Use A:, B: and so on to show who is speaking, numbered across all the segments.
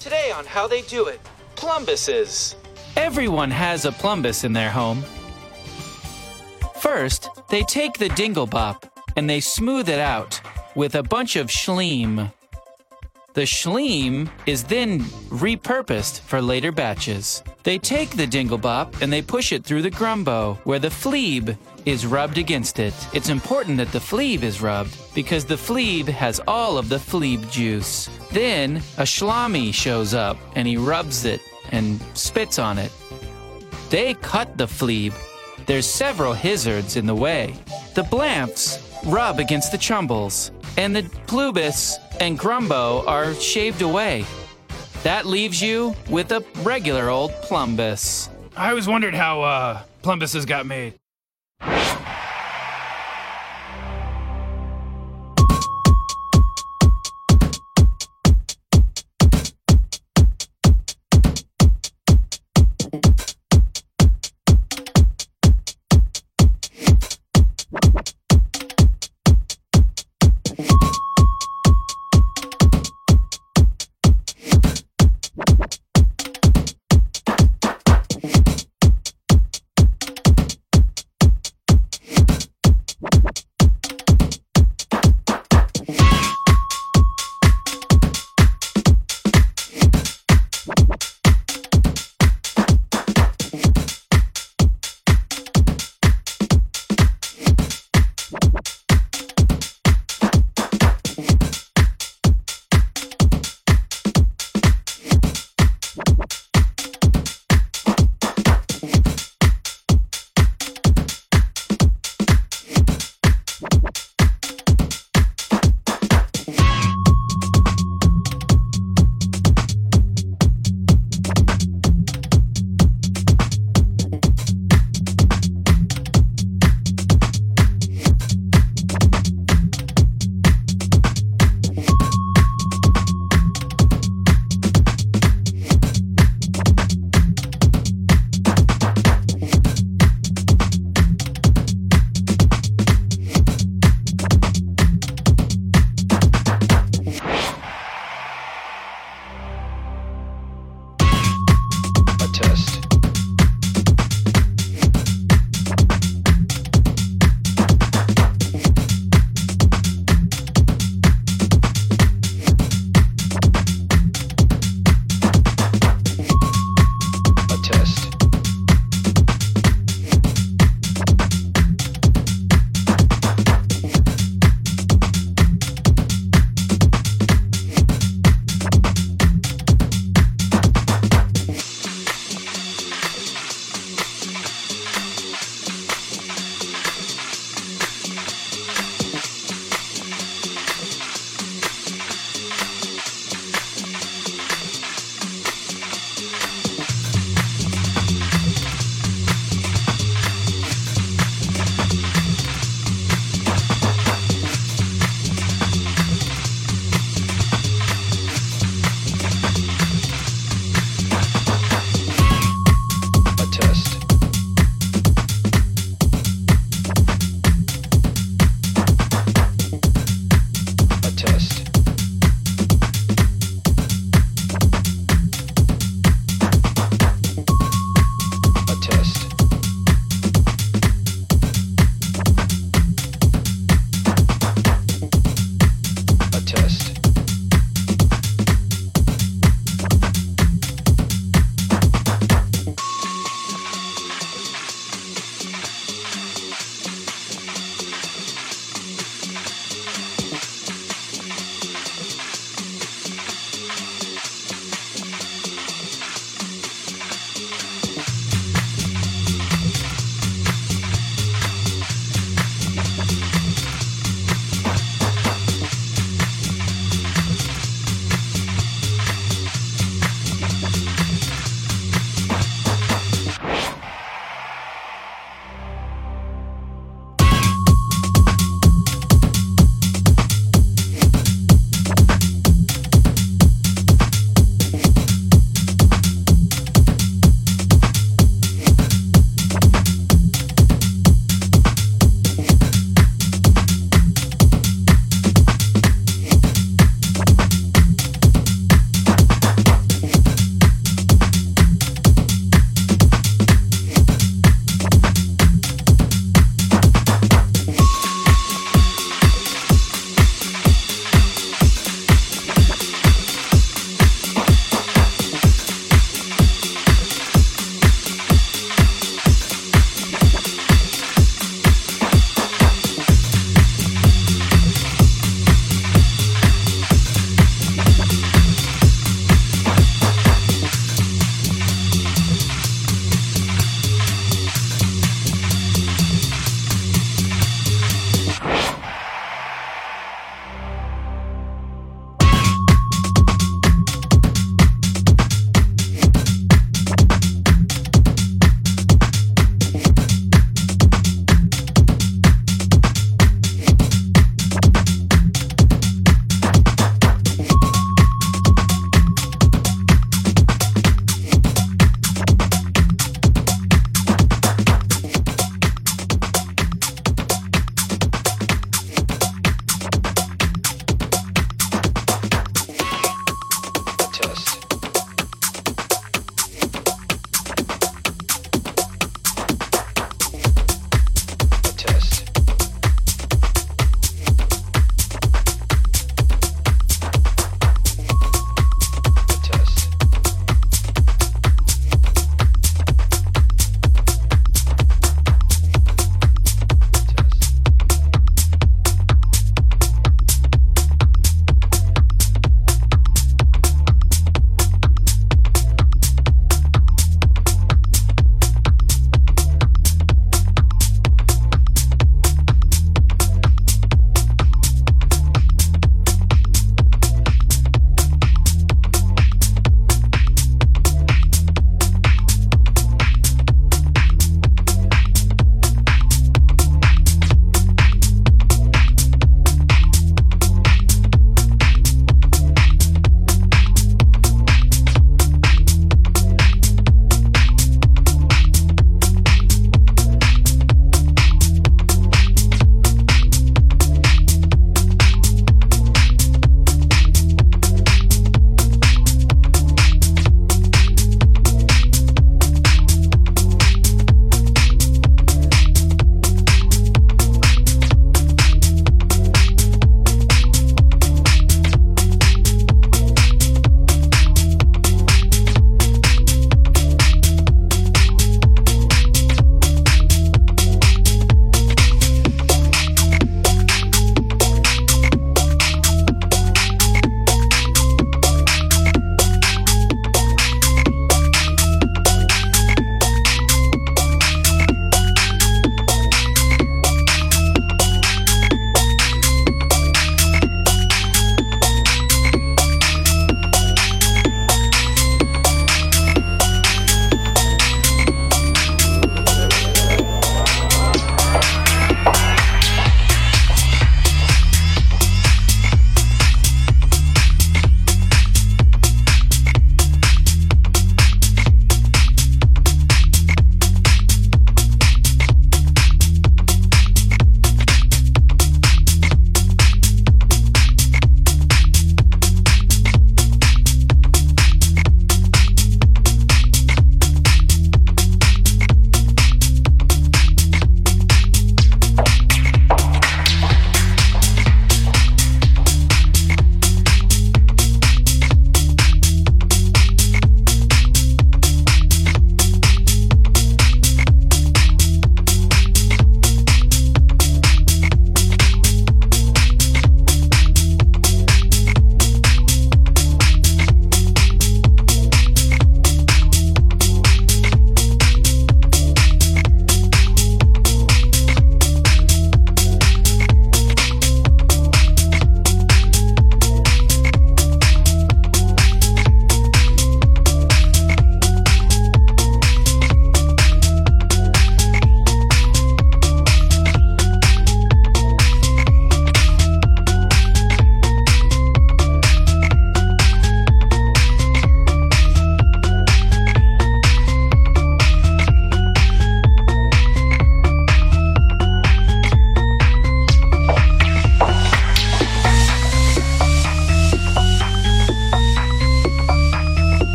A: Today on How They Do It, plumbuses.
B: Everyone has a plumbus in their home. First, they take the dinglebop and they smooth it out with a bunch of schleem. The schleem is then repurposed for later batches. They take the dinglebop and they push it through the grumbo, where the fleeb is rubbed against it. It's important that the fleeb is rubbed because the fleeb has all of the fleeb juice. Then a shlami shows up and he rubs it and spits on it. They cut the fleeb. There's several hizzards in the way. The blamfs rub against the chumbles, and the ploobis and grumbo are shaved away. That leaves you with a regular old plumbus.
C: I always wondered how uh, plumbuses got made.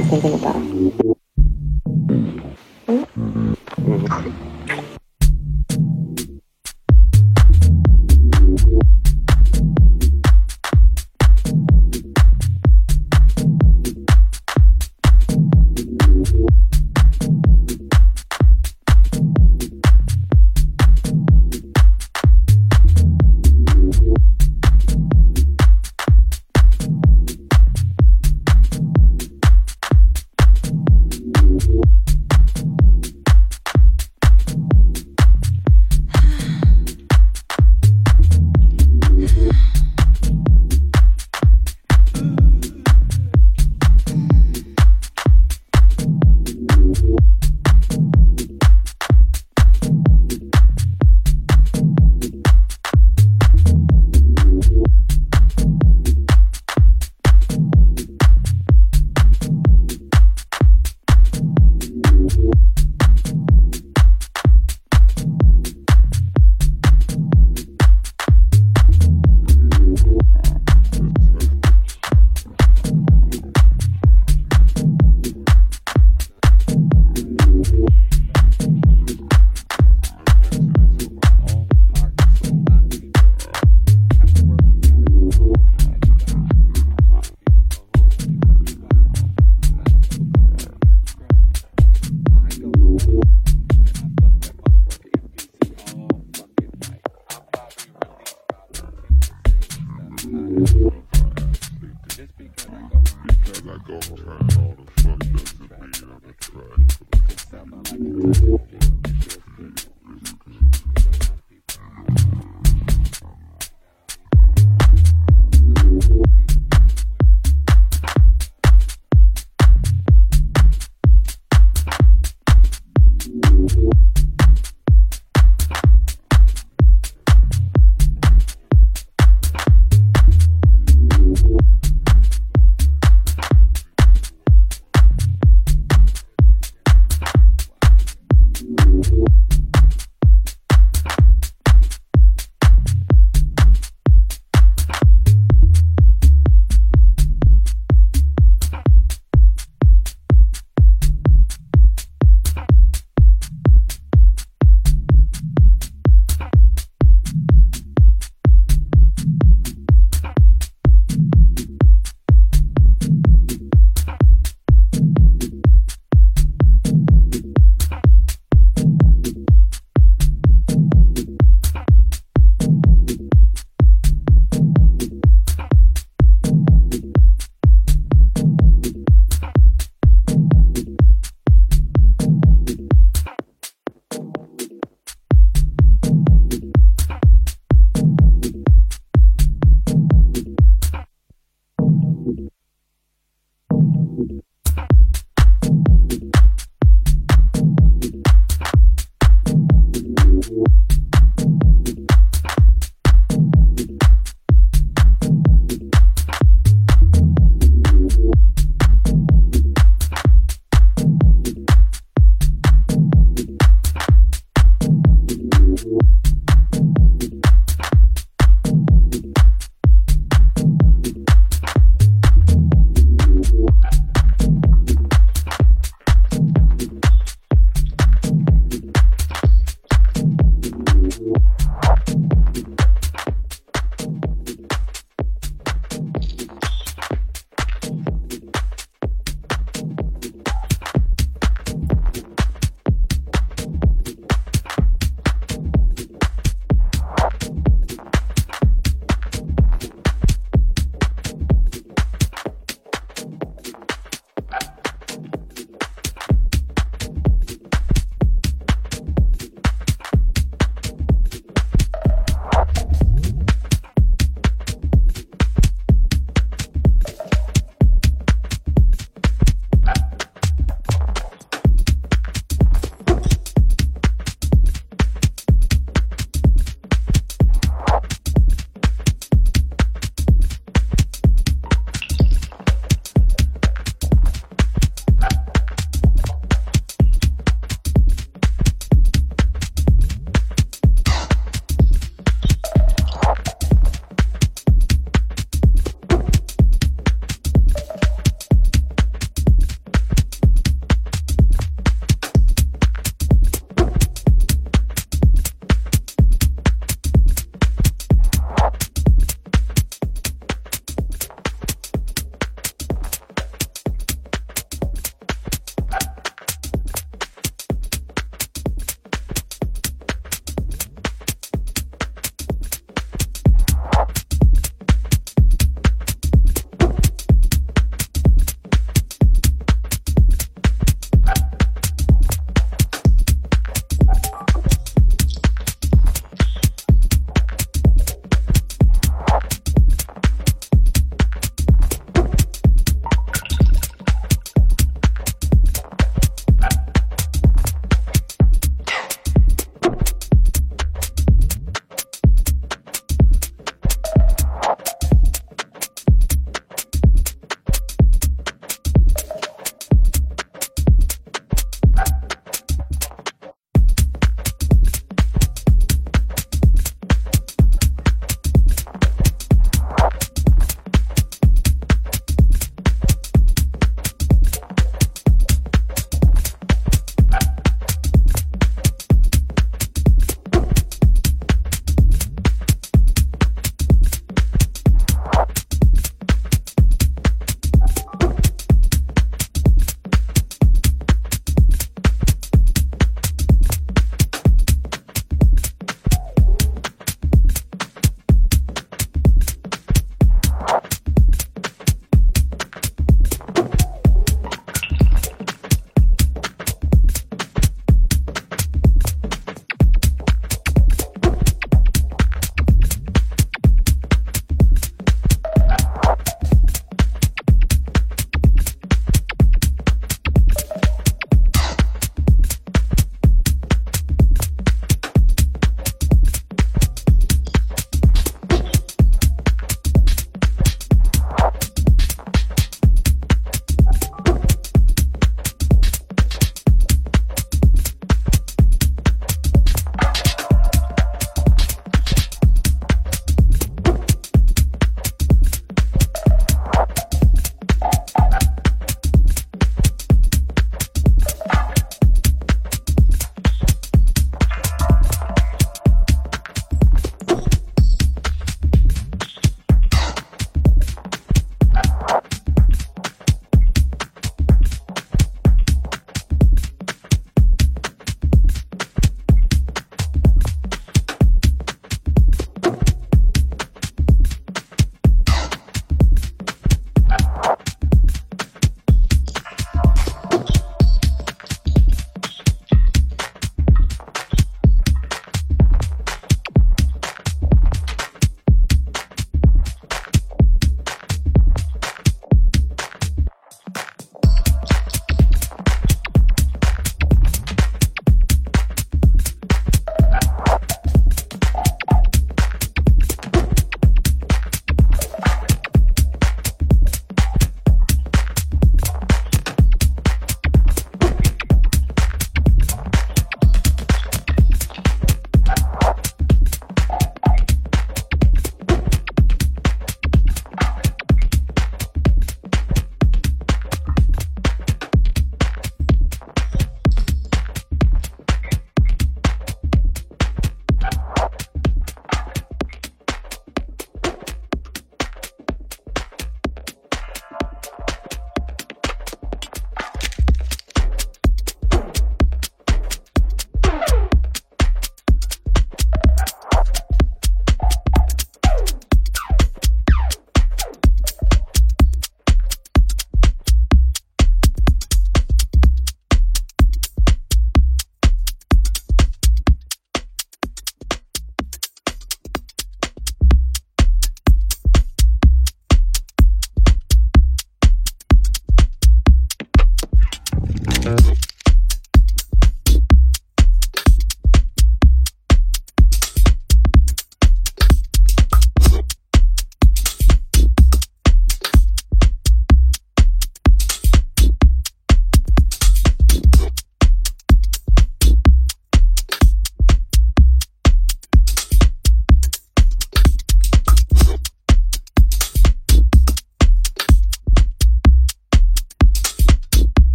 D: se